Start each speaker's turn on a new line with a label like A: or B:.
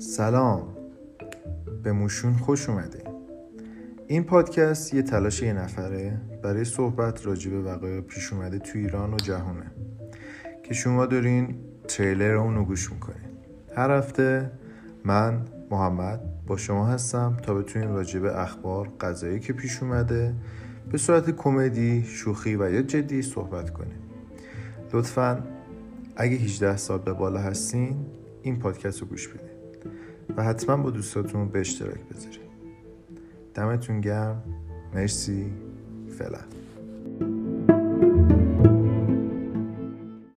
A: سلام. به موشون خوش اومده این پادکست یه تلاش یه نفره برای صحبت راجع به وقایع پیش اومده تو ایران و جهونه. که شما دارین تریلر اون رو گوش می‌کنین. هر هفته من محمد با شما هستم تا بتونیم راجع به اخبار قضایی که پیش اومده به صورت کمدی، شوخی و یا جدی صحبت کنیم لطفا اگه 18 سال به بالا هستین این پادکست رو گوش بدین. حتما با دوستاتون به اشتراک بذارین دمتون گرم. مرسی. فعلا.